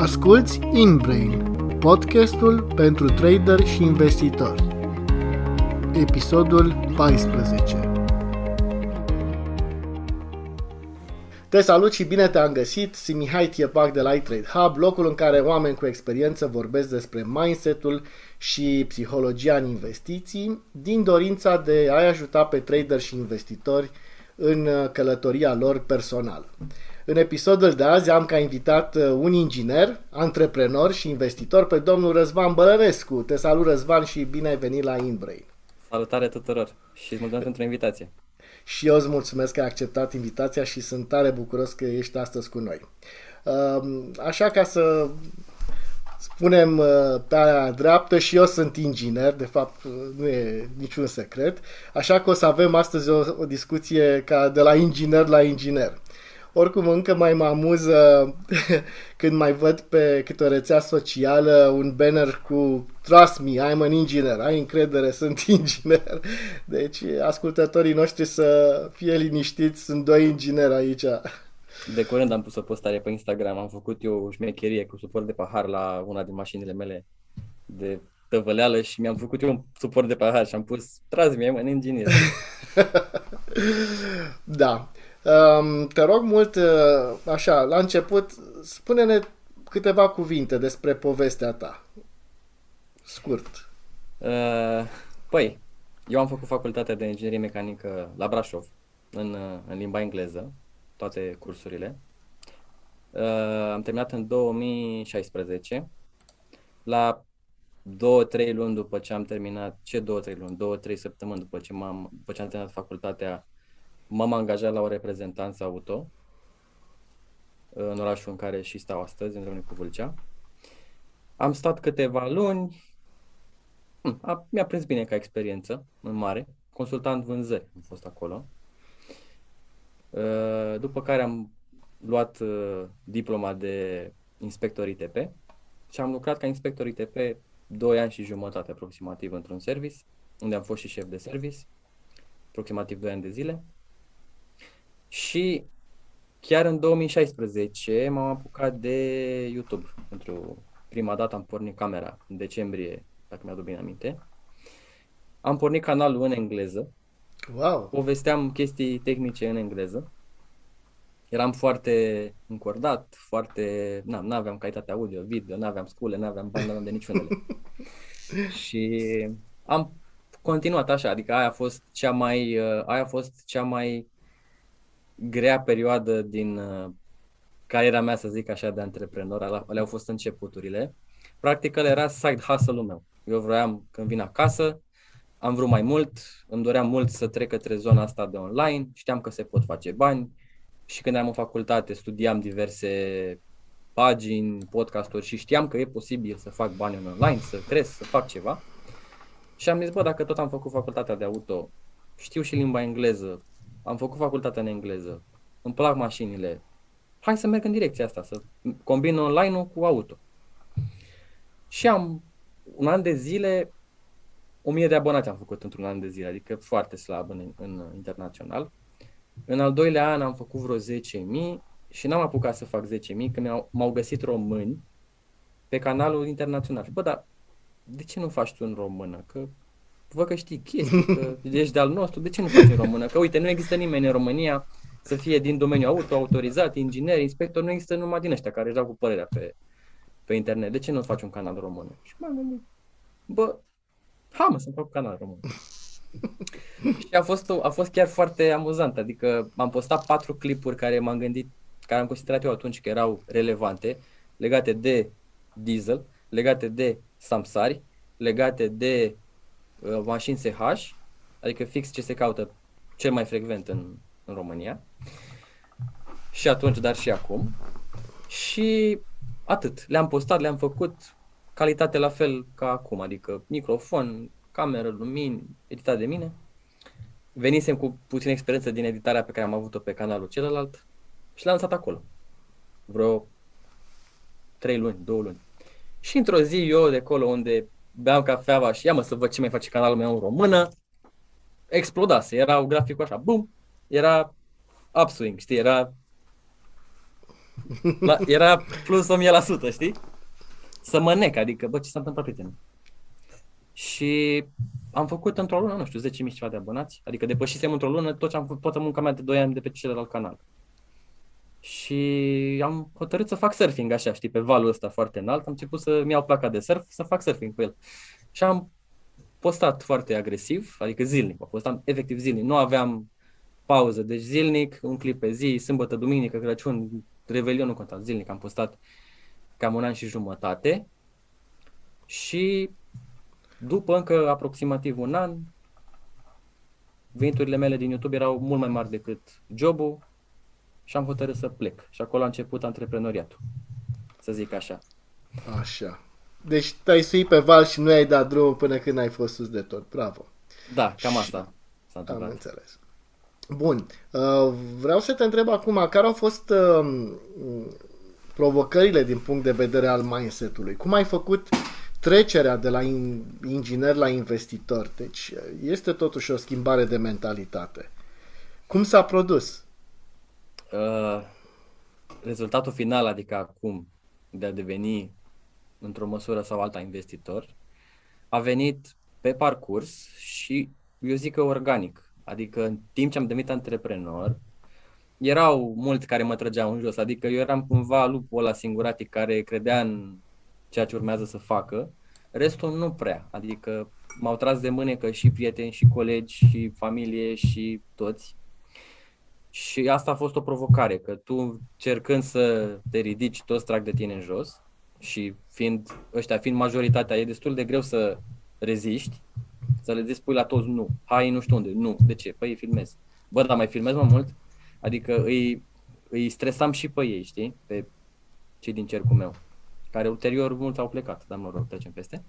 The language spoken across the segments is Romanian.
Asculți InBrain, podcastul pentru trader și investitori. Episodul 14 Te salut și bine te-am găsit, sunt Mihai Tiepac de la iTrade Hub, locul în care oameni cu experiență vorbesc despre mindset-ul și psihologia în investiții, din dorința de a-i ajuta pe trader și investitori în călătoria lor personală. În episodul de azi am ca invitat uh, un inginer, antreprenor și investitor pe domnul Răzvan Bălărescu. Te salut Răzvan și bine ai venit la InBrain. Salutare tuturor și îți mulțumesc pentru invitație. Și eu îți mulțumesc că ai acceptat invitația și sunt tare bucuros că ești astăzi cu noi. Um, așa ca să spunem uh, pe aia dreaptă și eu sunt inginer, de fapt uh, nu e niciun secret, așa că o să avem astăzi o, o discuție ca de la inginer la inginer. Oricum, încă mai mă amuză când mai văd pe câte o rețea socială un banner cu Trust me, I'm an engineer, ai încredere, sunt inginer. Deci, ascultătorii noștri să fie liniștiți, sunt doi ingineri aici. De curând am pus o postare pe Instagram, am făcut eu o șmecherie cu suport de pahar la una din mașinile mele de tăvăleală și mi-am făcut eu un suport de pahar și am pus Trust me, I'm an engineer. da. Um, te rog mult, uh, așa, la început, spune-ne câteva cuvinte despre povestea ta. Scurt. Uh, păi, eu am făcut facultatea de inginerie mecanică la Brașov, în, uh, în limba engleză, toate cursurile. Uh, am terminat în 2016. La două, trei luni după ce am terminat, ce două, trei luni, două, trei săptămâni după ce, m-am, după ce am terminat facultatea, m-am angajat la o reprezentanță auto în orașul în care și stau astăzi, în Râmnicu Vâlcea. Am stat câteva luni, hm, a, mi-a prins bine ca experiență, în mare, consultant vânzări am fost acolo. Uh, după care am luat uh, diploma de inspector ITP și am lucrat ca inspector ITP 2 ani și jumătate aproximativ într-un service, unde am fost și șef de service, aproximativ 2 ani de zile. Și chiar în 2016 m-am apucat de YouTube. Pentru prima dată am pornit camera în decembrie, dacă mi-aduc bine aminte. Am pornit canalul în engleză. Wow! Povesteam chestii tehnice în engleză. Eram foarte încordat, foarte... Nu aveam calitate audio, video, nu aveam scule, nu aveam bani, nu aveam de niciunele. și am continuat așa, adică aia a fost cea mai, uh, aia a fost cea mai grea perioadă din uh, cariera mea, să zic așa, de antreprenor, alea au fost începuturile. Practic, el era side hustle-ul meu. Eu vroiam, când vin acasă, am vrut mai mult, îmi doream mult să trec către zona asta de online, știam că se pot face bani și când am în facultate studiam diverse pagini, podcasturi și știam că e posibil să fac bani în online, să cresc, să fac ceva. Și am zis, bă, dacă tot am făcut facultatea de auto, știu și limba engleză, am făcut facultatea în engleză, îmi plac mașinile, hai să merg în direcția asta, să combin online-ul cu auto. Și am un an de zile, o mie de abonați am făcut într-un an de zile, adică foarte slab în, în internațional. În al doilea an am făcut vreo 10.000 și n-am apucat să fac 10.000, că m-au, m-au găsit români pe canalul internațional. Bă, dar de ce nu faci tu în română? Că văd că știi chestii, că ești de-al nostru, de ce nu faci în română? Că uite, nu există nimeni în România să fie din domeniul auto, autorizat, inginer, inspector, nu există numai din ăștia care își dau cu părerea pe, pe internet. De ce nu faci un canal român? Și m-am gândit, bă, ha mă să fac canal român. și a fost, a fost chiar foarte amuzant, adică am postat patru clipuri care m-am gândit, care am considerat eu atunci că erau relevante, legate de diesel, legate de samsari, legate de Uh, mașini SH, adică fix ce se caută cel mai frecvent în, în România. Și atunci, dar și acum. Și atât. Le-am postat, le-am făcut calitate la fel ca acum, adică microfon, cameră, lumini, editat de mine. Venisem cu puțin experiență din editarea pe care am avut-o pe canalul celălalt și l-am lansat acolo. Vreo 3 luni, 2 luni. Și într-o zi eu de acolo unde beam cafeaua și ia mă să văd ce mai face canalul meu în română, explodase, era graficul așa, bum, era upswing, știi, era La, era plus 1000%, știi? Să mă nec, adică, bă, ce s-a întâmplat, prietene? Și am făcut într-o lună, nu știu, 10.000 ceva de abonați, adică depășisem într-o lună tot ce am făcut, toată munca mea de 2 ani de pe celălalt canal. Și am hotărât să fac surfing așa, știi, pe valul ăsta foarte înalt, am început să-mi iau placa de surf, să fac surfing cu el. Și am postat foarte agresiv, adică zilnic, postam efectiv zilnic, nu aveam pauză, deci zilnic, un clip pe zi, sâmbătă, duminică, Crăciun, Revelion, nu conta, zilnic am postat cam un an și jumătate. Și după încă aproximativ un an, veniturile mele din YouTube erau mult mai mari decât jobul și am hotărât să plec. Și acolo a început antreprenoriatul, să zic așa. Așa. Deci te-ai suit pe val și nu ai dat drumul până când ai fost sus de tot. Bravo. Da, cam asta s-a întâmplat. Am înțeles. Bun. Uh, vreau să te întreb acum, care au fost uh, provocările din punct de vedere al mindset-ului? Cum ai făcut trecerea de la inginer la investitor? Deci este totuși o schimbare de mentalitate. Cum s-a produs? Uh, rezultatul final, adică acum, de a deveni într-o măsură sau alta investitor, a venit pe parcurs și eu zic că organic. Adică în timp ce am devenit antreprenor, erau mulți care mă trăgeau în jos, adică eu eram cumva lupul ăla singuratic care credea în ceea ce urmează să facă, restul nu prea, adică m-au tras de mânecă și prieteni și colegi și familie și toți. Și asta a fost o provocare, că tu cercând să te ridici, toți trag de tine în jos și fiind, ăștia fiind majoritatea, e destul de greu să reziști, să le spui la toți nu, hai nu știu unde, nu, de ce? Păi filmez. Bă, dar mai filmez mai mult? Adică îi, îi stresam și pe ei, știi? Pe cei din cercul meu, care ulterior mulți au plecat, dar mă rog, trecem peste.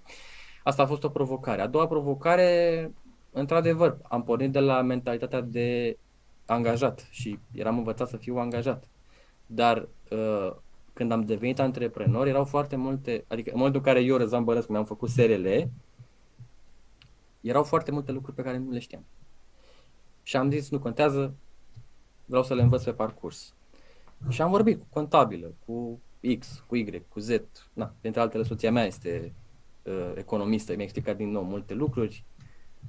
Asta a fost o provocare. A doua provocare, într-adevăr, am pornit de la mentalitatea de angajat și eram învățat să fiu angajat. Dar uh, când am devenit antreprenor, erau foarte multe, adică în momentul în care eu, Răzvan Bănăscu, mi-am făcut SRL, erau foarte multe lucruri pe care nu le știam. Și am zis, nu contează, vreau să le învăț pe parcurs. Și am vorbit cu contabilă, cu X, cu Y, cu Z. Na, dintre altele, soția mea este uh, economistă, mi-a explicat din nou multe lucruri.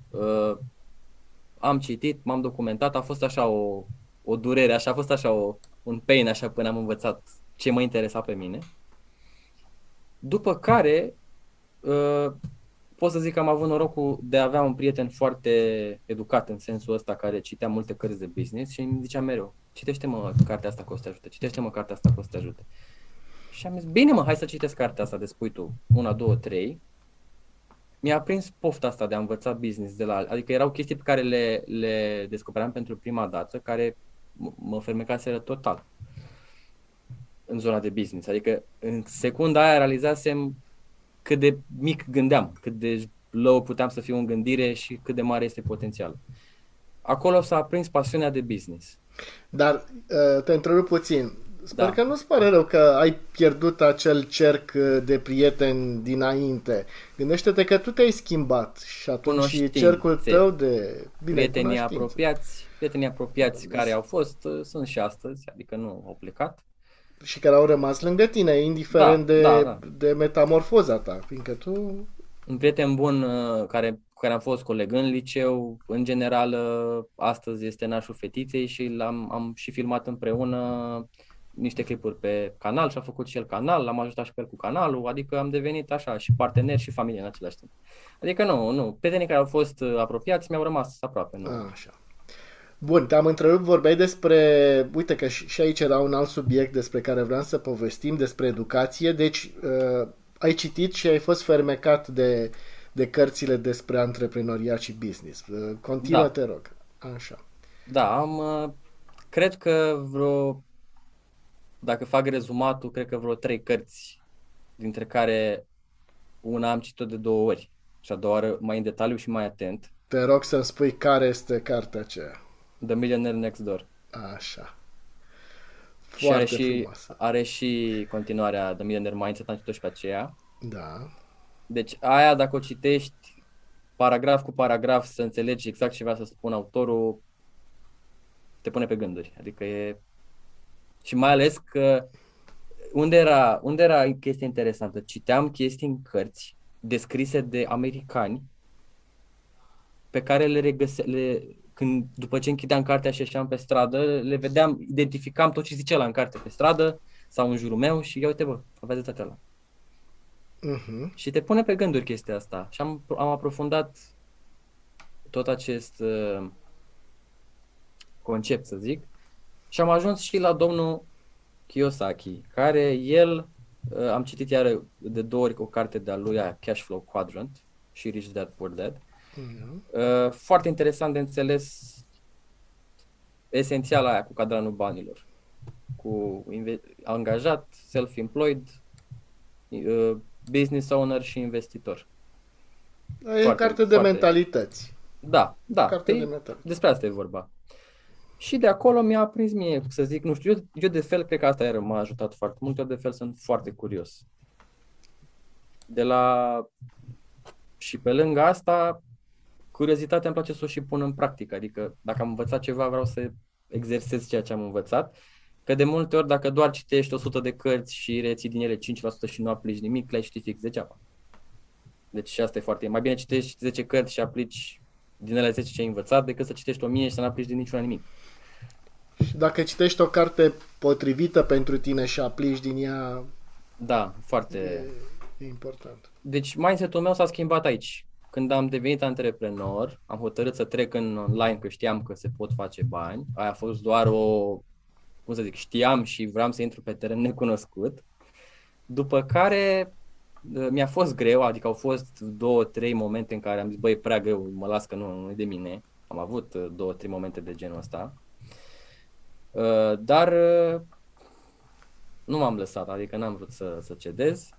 Uh, am citit, m-am documentat, a fost așa o, o durere, așa a fost așa o, un pain, așa până am învățat ce mă interesa pe mine. După care, uh, pot să zic că am avut norocul de a avea un prieten foarte educat în sensul ăsta, care citea multe cărți de business și îmi zicea mereu, citește mă cartea asta că o să te ajute, citește mă cartea asta că o să te ajute. Și am zis, bine mă, hai să citesc cartea asta de spui tu, una, două, trei. Mi-a prins pofta asta de a învăța business de la Adică erau chestii pe care le, le descopeream pentru prima dată, care mă fermecaseră total în zona de business. Adică în secunda aia realizasem cât de mic gândeam, cât de low puteam să fiu în gândire și cât de mare este potențial. Acolo s-a aprins pasiunea de business. Dar uh, te întrerup puțin. Sper da. că nu-ți pare rău că ai pierdut acel cerc uh, de prieteni dinainte. Gândește-te că tu te-ai schimbat și atunci și cercul tău de bine, prietenii apropiați, prietenii apropiați care au fost uh, sunt și astăzi, adică nu au plecat și care au rămas lângă tine, indiferent da, de, da, da. de metamorfoza ta, fiindcă tu... Un prieten bun uh, care, cu care am fost coleg în liceu, în general, uh, astăzi este nașul fetiței și l-am am și filmat împreună niște clipuri pe canal și a făcut și el canal, l-am ajutat și pe el cu canalul, adică am devenit așa și partener și familie în același timp. Adică nu, nu, prietenii care au fost uh, apropiați mi-au rămas aproape. Nu. A, așa. Bun, te-am întrerupt, vorbeai despre, uite că și aici era un alt subiect despre care vreau să povestim, despre educație, deci uh, ai citit și ai fost fermecat de, de cărțile despre antreprenoriat și business. Uh, continuă, da. te rog. Așa. Da, am, uh, cred că vreo, dacă fac rezumatul, cred că vreo trei cărți, dintre care una am citit-o de două ori și a doua oară mai în detaliu și mai atent. Te rog să-mi spui care este cartea aceea. The Millionaire Next Door. Așa. Foarte și are și, are și continuarea The Millionaire Mindset, am citit și pe aceea. Da. Deci aia, dacă o citești paragraf cu paragraf să înțelegi exact ce vrea să spună autorul, te pune pe gânduri. Adică e... Și mai ales că unde era, unde era chestia interesantă? Citeam chestii în cărți descrise de americani pe care le regăse, le, când, după ce închideam cartea și ieșeam pe stradă, le vedeam, identificam tot ce zicea la în carte pe stradă sau în jurul meu și ia uite bă, aveți dreptate la. Uh-huh. Și te pune pe gânduri chestia asta. Și am, am aprofundat tot acest uh, concept, să zic, și am ajuns și la domnul Kiyosaki, care el, uh, am citit iar de două ori o carte de-a lui, aia, Cash Flow Quadrant și Rich Dad Poor Dad. Uh-huh. Uh, foarte interesant de înțeles esențial aia cu cadranul banilor. Cu inve- angajat, self-employed, uh, business owner și investitor. E o carte de foarte... mentalități. Da, da. Carte de mentalități. Despre asta e vorba. Și de acolo mi-a prins mie, să zic, nu știu, eu, eu de fel, cred că asta iar m-a ajutat foarte mult, eu de fel sunt foarte curios. De la... Și pe lângă asta, curiozitatea îmi place să o și pun în practică, adică dacă am învățat ceva, vreau să exersez ceea ce am învățat, că de multe ori dacă doar citești 100 de cărți și reții din ele 5% și nu aplici nimic, le-ai ști fix degeaba. Deci și asta e foarte... Mai bine citești 10 cărți și aplici din ele 10 ce ai învățat, decât să citești 1000 și să nu aplici din niciuna nimic. Și dacă citești o carte potrivită pentru tine și aplici din ea... Da, foarte... E, e important. Deci mindset-ul meu s-a schimbat aici. Când am devenit antreprenor, am hotărât să trec în online, că știam că se pot face bani. Aia a fost doar o, cum să zic, știam și vreau să intru pe teren necunoscut. După care mi-a fost greu, adică au fost două, trei momente în care am zis, băi, prea greu, mă las că nu, nu e de mine. Am avut două, trei momente de genul ăsta. Uh, dar uh, nu m-am lăsat, adică n-am vrut să, să cedez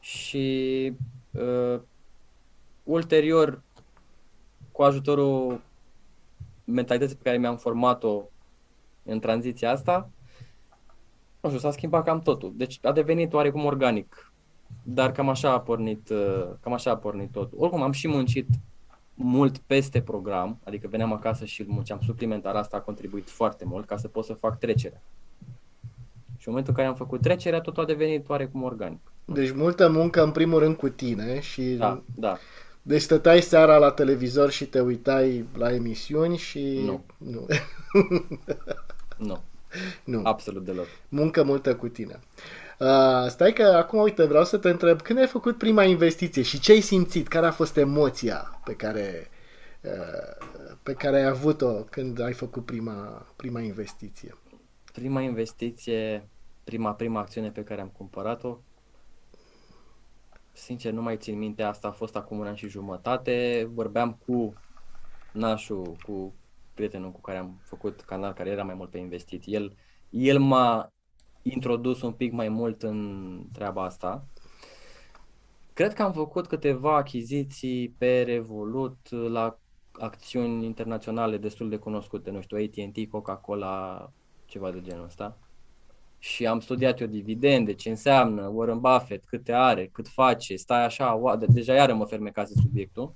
și uh, ulterior, cu ajutorul mentalității pe care mi-am format-o în tranziția asta, nu știu, s-a schimbat cam totul. Deci a devenit oarecum organic. Dar cam așa a pornit, uh, cam așa a pornit totul. Oricum am și muncit mult peste program, adică veneam acasă și munceam suplimentar, asta a contribuit foarte mult ca să pot să fac trecerea. Și în momentul în care am făcut trecerea, totul a devenit oarecum organic. Deci multă muncă în primul rând cu tine și... Da, da. Deci stăteai seara la televizor și te uitai la emisiuni și... Nu. Nu. nu. nu. Absolut deloc. Muncă multă cu tine. Uh, stai că acum, uite, vreau să te întreb, când ai făcut prima investiție și ce ai simțit? Care a fost emoția pe care, uh, pe care ai avut-o când ai făcut prima, prima investiție? Prima investiție, prima, prima acțiune pe care am cumpărat-o, sincer nu mai țin minte, asta a fost acum un an și jumătate, vorbeam cu nașul, cu prietenul cu care am făcut canal, care era mai mult pe investit. El, el m-a introdus un pic mai mult în treaba asta. Cred că am făcut câteva achiziții pe Revolut la acțiuni internaționale destul de cunoscute, nu știu, AT&T, Coca-Cola, ceva de genul ăsta. Și am studiat eu dividende, ce înseamnă Warren Buffett, câte are, cât face, stai așa, wow, deja iară mă fermecase subiectul.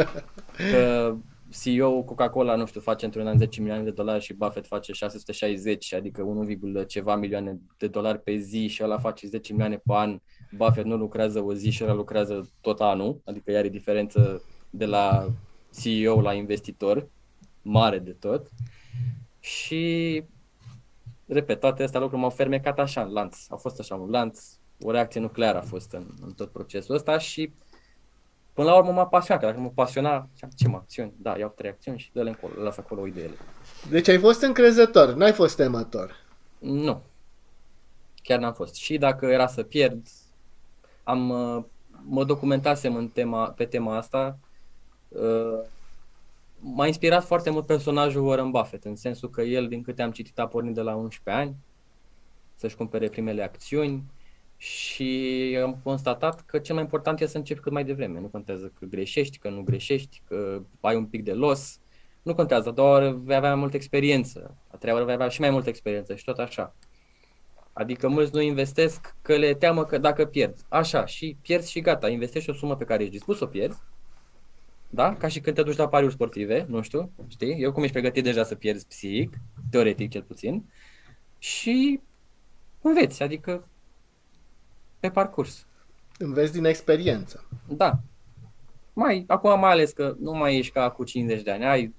că CEO Coca-Cola, nu știu, face într-un an 10 milioane de dolari și Buffett face 660, adică 1, ceva milioane de dolari pe zi și ăla face 10 milioane pe an. Buffett nu lucrează o zi și ăla lucrează tot anul, adică are diferență de la CEO la investitor, mare de tot. Și, repet, toate astea lucruri m-au fermecat așa în lanț. A fost așa un lanț, o reacție nucleară a fost în, în tot procesul ăsta și Până la urmă m-a pasionat, că dacă mă pasiona, ce mă, acțiuni, da, iau trei acțiuni și dă-le încolo, las acolo ideile. Deci ai fost încrezător, n-ai fost temător. Nu. Chiar n-am fost. Și dacă era să pierd, am, uh, mă documentasem în tema, pe tema asta. Uh, m-a inspirat foarte mult personajul Warren Buffett, în sensul că el, din câte am citit, a pornit de la 11 ani să-și cumpere primele acțiuni, și am constatat că cel mai important e să începi cât mai devreme. Nu contează că greșești, că nu greșești, că ai un pic de los. Nu contează, doar vei avea mai multă experiență. A treia oară vei avea și mai multă experiență și tot așa. Adică mulți nu investesc că le teamă că dacă pierd. Așa, și pierzi și gata. Investești o sumă pe care ești dispus să o pierzi. Da? Ca și când te duci la pariuri sportive, nu știu, știi? Eu cum ești pregătit deja să pierzi psihic, teoretic cel puțin. Și înveți, adică pe parcurs. Înveți din experiență. Da. Mai, acum mai ales că nu mai ești ca cu 50 de ani. Ai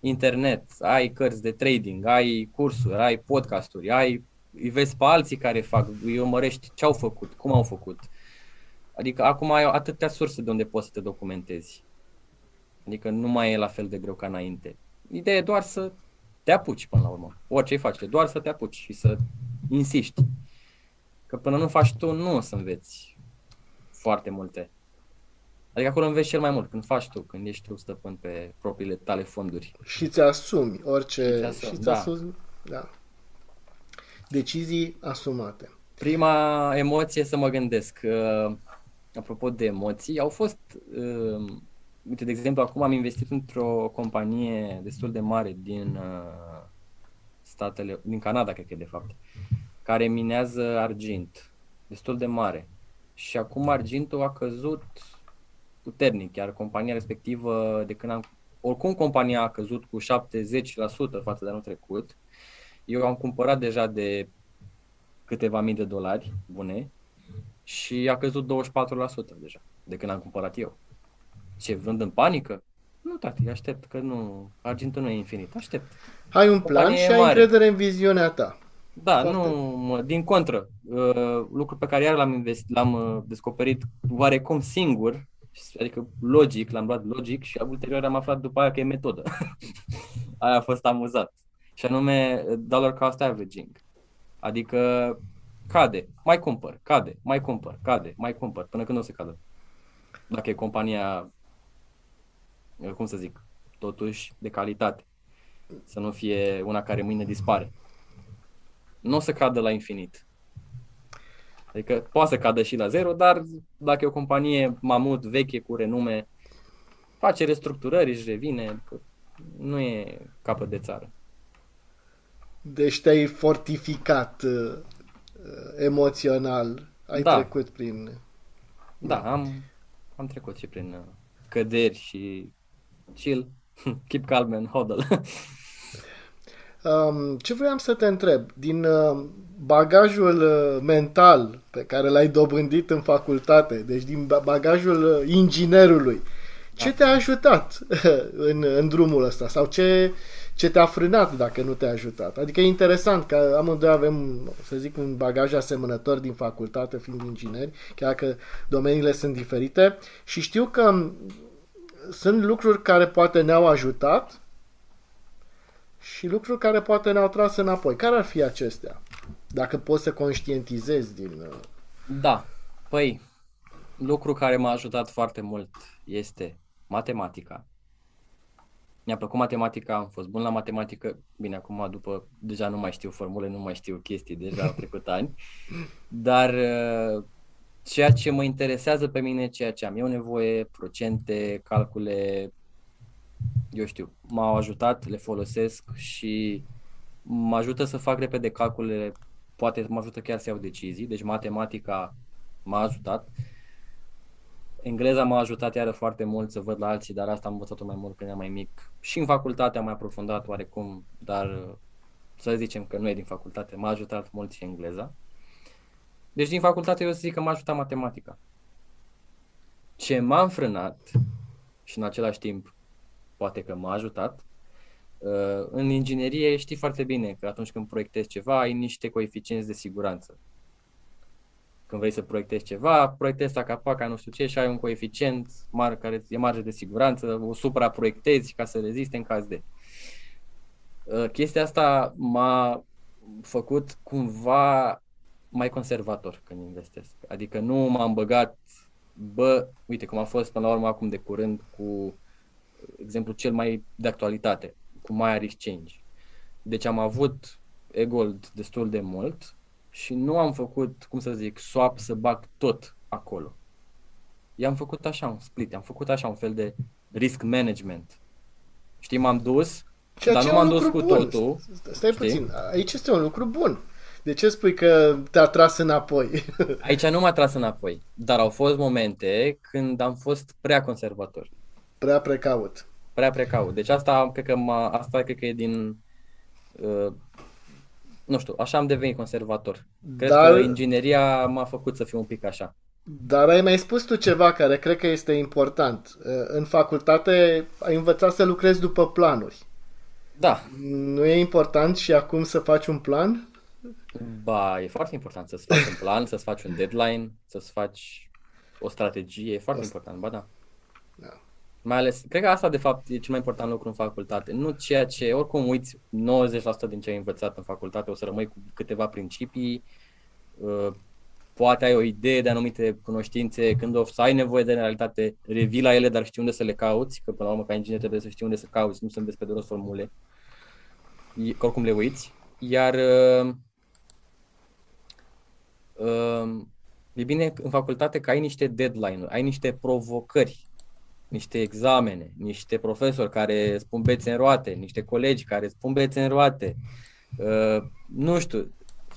internet, ai cărți de trading, ai cursuri, ai podcasturi, ai, îi vezi pe alții care fac, îi urmărești ce au făcut, cum au făcut. Adică acum ai atâtea surse de unde poți să te documentezi. Adică nu mai e la fel de greu ca înainte. Ideea e doar să te apuci până la urmă. Orice face, doar să te apuci și să insisti. Că până nu faci tu, nu o să înveți foarte multe. Adică acolo înveți cel mai mult, când faci tu, când ești tu stăpân pe propriile tale fonduri. Și ți asumi orice... Și ți-asumi, și ți da. asumi, da. Decizii asumate. Prima emoție să mă gândesc, uh, apropo de emoții, au fost, uh, uite, de exemplu, acum am investit într-o companie destul de mare din uh, statele, din Canada, cred că e de fapt, care minează argint, destul de mare. Și acum argintul a căzut puternic, iar compania respectivă, de când am, oricum compania a căzut cu 70% față de anul trecut, eu am cumpărat deja de câteva mii de dolari bune și a căzut 24% deja de când am cumpărat eu. Ce, vând în panică? Nu, tati, aștept că nu, argintul nu e infinit, aștept. Ai un plan Companie și ai mare. încredere în viziunea ta. Da, Foarte. nu, mă, din contră, uh, lucru pe care iar l-am, investit, l-am uh, descoperit oarecum singur, adică logic, l-am luat logic și ulterior am aflat după aia că e metodă. aia a fost amuzat. Și anume uh, dollar cost averaging. Adică cade, mai cumpăr, cade, mai cumpăr, cade, mai cumpăr, până când o să cadă. Dacă e compania, uh, cum să zic, totuși de calitate. Să nu fie una care mâine dispare nu o să cadă la infinit. Adică poate să cadă și la zero, dar dacă e o companie mamut, veche, cu renume, face restructurări, își revine, adică nu e capăt de țară. Deci te-ai fortificat uh, emoțional. Ai Da. trecut prin... Da, am, am trecut și prin uh, căderi și chill, keep calm and hodl. Um, ce vreau să te întreb? Din uh, bagajul uh, mental pe care l-ai dobândit în facultate, deci din ba- bagajul uh, inginerului, ce Da. te-a ajutat în, în drumul ăsta? Sau ce, ce te-a frânat dacă nu te-a ajutat? Adică e interesant că amândoi avem, să zic, un bagaj asemănător din facultate, fiind ingineri, chiar că domeniile sunt diferite și știu că sunt lucruri care poate ne-au ajutat și lucruri care poate ne-au tras înapoi. Care ar fi acestea? Dacă poți să conștientizezi din... uh, Da, păi, lucru care m-a ajutat foarte mult este matematica. Mi-a plăcut matematica, am fost bun la matematică. Bine, acum după, deja nu mai știu formule, nu mai știu chestii, deja au trecut ani. Dar uh, ceea ce mă interesează pe mine, ceea ce am eu nevoie, procente, calcule, eu știu, m-au ajutat, le folosesc și mă ajută să fac repede calculele, poate mă ajută chiar să iau decizii, deci matematica m-a ajutat. Engleza m-a ajutat iară foarte mult să văd la alții, dar asta am învățat-o mai mult când eram mai mic. Și în facultate am mai aprofundat oarecum, dar uh, să zicem că nu e din facultate, m-a ajutat mult și engleza. Deci din facultate eu să zic că m-a ajutat matematica. Ce m-a înfrânat și în același timp poate că m-a ajutat, uh, în inginerie știi foarte bine că atunci când proiectezi ceva ai niște coeficienți de siguranță. Când vrei să proiectezi ceva, proiectezi capaca, nu știu ce, și ai un coeficient mare care e marge de siguranță, o supraproiectezi ca să reziste în caz de. Uh, Chestia asta m-a făcut cumva mai conservator când investesc. Adică nu m-am băgat, bă, uite cum a fost până la urmă acum de curând cu exemplu cel mai de actualitate, cu Maiar Exchange. Deci am avut e-gold destul de mult și nu am făcut, cum să zic, swap să bag tot acolo. I-am făcut așa un split, am făcut așa un fel de risk management. Știi, m-am dus, Ceea dar ce nu e un m-am dus lucru cu bun. totul. Stai știi? puțin, aici este un lucru bun. De ce spui că te-a tras înapoi? Aici nu m-a tras înapoi, dar au fost momente când am fost prea conservator. Prea precaut. prea precaut. Deci asta cred că, m-a, asta cred că e din uh, nu știu, așa am devenit conservator. Cred Dar, că ingineria m-a făcut să fiu un pic așa. dar ai mai spus tu ceva care cred că este important. Uh, În facultate ai învățat să lucrezi după planuri. Da, Nu e important și acum să faci un plan? ba, e foarte important să-ți faci un plan, să-ți faci un deadline, să-ți faci o strategie, e foarte important, ba da. Da. Mai ales, cred că asta de fapt e cel mai important lucru în facultate. Nu ceea ce, oricum uiți 90% din ce ai învățat în facultate, o să rămâi cu câteva principii, uh, poate ai o idee de anumite cunoștințe, când o să ai nevoie de în realitate, revii la ele, dar știi unde să le cauți, că până la urmă ca inginer trebuie să știi unde să cauți, nu sunt despre de rost formule, E- că oricum le uiți. Iar uh, uh, e bine în facultate că ai niște deadline-uri, ai niște provocări, niște examene, niște profesori care spun bețe în roate, niște colegi care spun bețe în roate, uh, nu știu,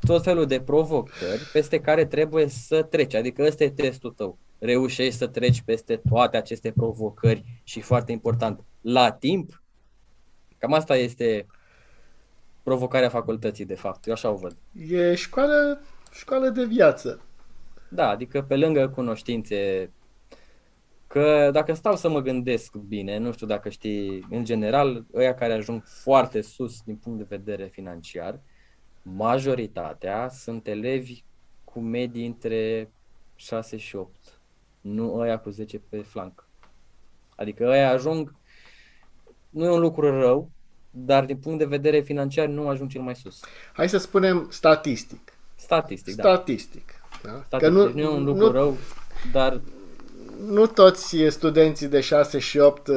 tot felul de provocări peste care trebuie să treci. Adică ăsta e testul tău. Reușești să treci peste toate aceste provocări și foarte important, la timp. Cam asta este provocarea facultății, de fapt. Eu așa o văd. E școală, școală de viață. Da, adică pe lângă cunoștințe, că dacă stau să mă gândesc bine, nu știu dacă știi, în general, ăia care ajung foarte sus din punct de vedere financiar, majoritatea sunt elevi cu medii între 6 și 8, nu ăia cu 10 pe flanc. Adică ăia ajung, nu e un lucru rău, dar din punct de vedere financiar nu ajung cel mai sus. Hai să spunem statistic. Statistic, da. Statistic. Da? Statistic. Că nu, Deci nu e un lucru nu, rău, dar nu toți studenții de 6 și 8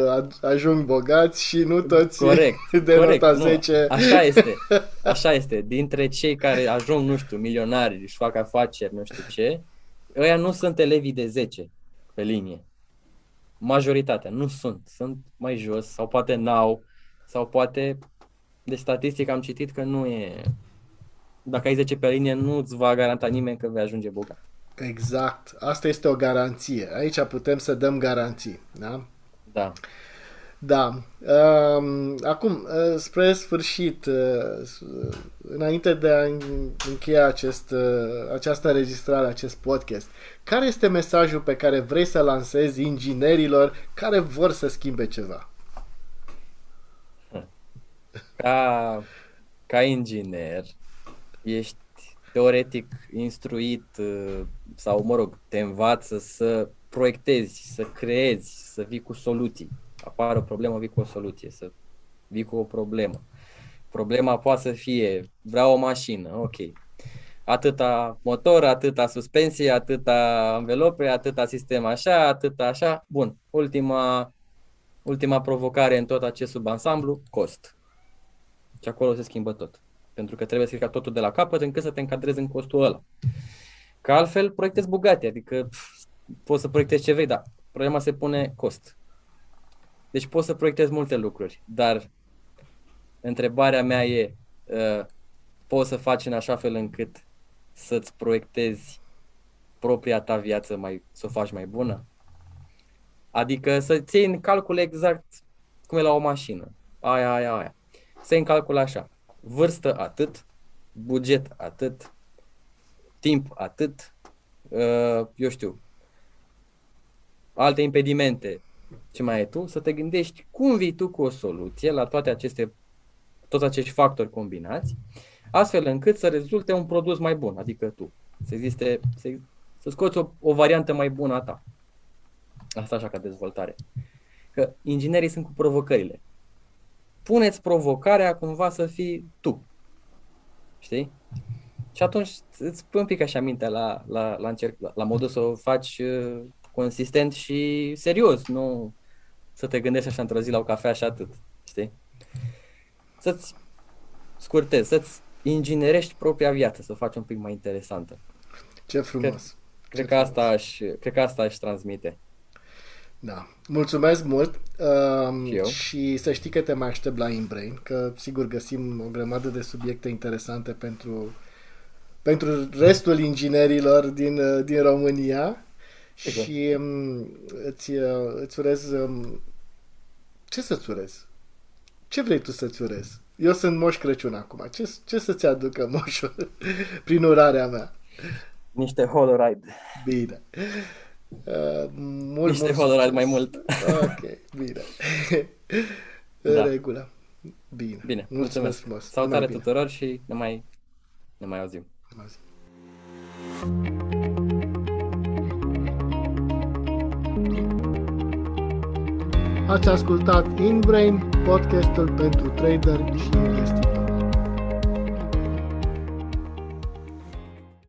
ajung bogați și nu toți Corect, de corect. nota Nu, 10. Așa este. Așa este. Dintre cei care ajung, nu știu, milionari, își fac afaceri, nu știu ce, ăia nu sunt elevii de 10 pe linie. Majoritatea nu sunt. Sunt mai jos sau poate n-au sau poate de statistic am citit că nu e dacă ai 10 pe linie nu îți va garanta nimeni că vei ajunge bogat. Exact. Asta este o garanție. Aici putem să dăm garanții. Da? Da. Da. Um, acum, uh, spre sfârșit, uh, înainte de a încheia acest, uh, această înregistrare, acest podcast, care este mesajul pe care vrei să lansezi inginerilor care vor să schimbe ceva? Ca, ca inginer, ești teoretic instruit uh, sau, mă rog, te învață să proiectezi, să creezi, să vii cu soluții. Apare o problemă, vii cu o soluție, să vii cu o problemă. Problema poate să fie, vreau o mașină, ok. Atâta motor, atâta suspensie, atâta învelope, atâta sistem așa, atâta așa. Bun, ultima, ultima provocare în tot acest subansamblu, cost. Și acolo se schimbă tot. Pentru că trebuie să ridici totul de la capăt încât să te încadrezi în costul ăla. Că altfel proiectezi Bugatti, adică pf, poți să proiectezi ce vrei, dar problema se pune cost. Deci poți să proiectezi multe lucruri, dar întrebarea mea e, uh, poți să faci în așa fel încât să-ți proiectezi propria ta viață, mai, să o faci mai bună? Adică să ții în calcul exact cum e la o mașină. Aia, aia, aia. Să iei în calcul așa. Vârstă atât, buget atât, timp atât, uh, eu știu, alte impedimente, ce mai ai tu, să te gândești cum vii tu cu o soluție la toate aceste, toți acești factori combinați, astfel încât să rezulte un produs mai bun, adică tu. Să existe, să, să scoți o, o variantă mai bună a ta. Asta așa ca dezvoltare. Că inginerii sunt cu provocările. Puneți provocarea cumva să fii tu. Știi? Și atunci îți pui un pic așa mintea la, la, la, încerc, la, la modul să o faci uh, consistent și serios, nu să te gândești așa într-o zi la o cafea și atât, știi? Să-ți scurtezi, să-ți inginerești propria viață, să o faci un pic mai interesantă. Ce frumos! Cred, cred, că, asta aș, cred că asta aș transmite. Da. Mulțumesc mult um, Și eu. și să știi că te mai aștept la InBrain, că sigur găsim o grămadă de subiecte interesante pentru, pentru restul inginerilor din, uh, din România Sigur. și um, îți, uh, îți urez... Um, ce să-ți urez? Ce vrei tu să-ți urez? Eu sunt Moș Crăciun acum. Ce, ce să-ți aducă moșul prin urarea mea? Niște Holoride. Bine. Uh, mult, Niște mult Holoride succes. mai mult. Ok, bine. În Da. regulă. Bine. Bine, mulțumesc mulțumesc. frumos. Salutare Numai bine. tuturor și ne mai, ne mai auzim. Numai zi. Ați ascultat InBrain, podcastul pentru trader și investitori.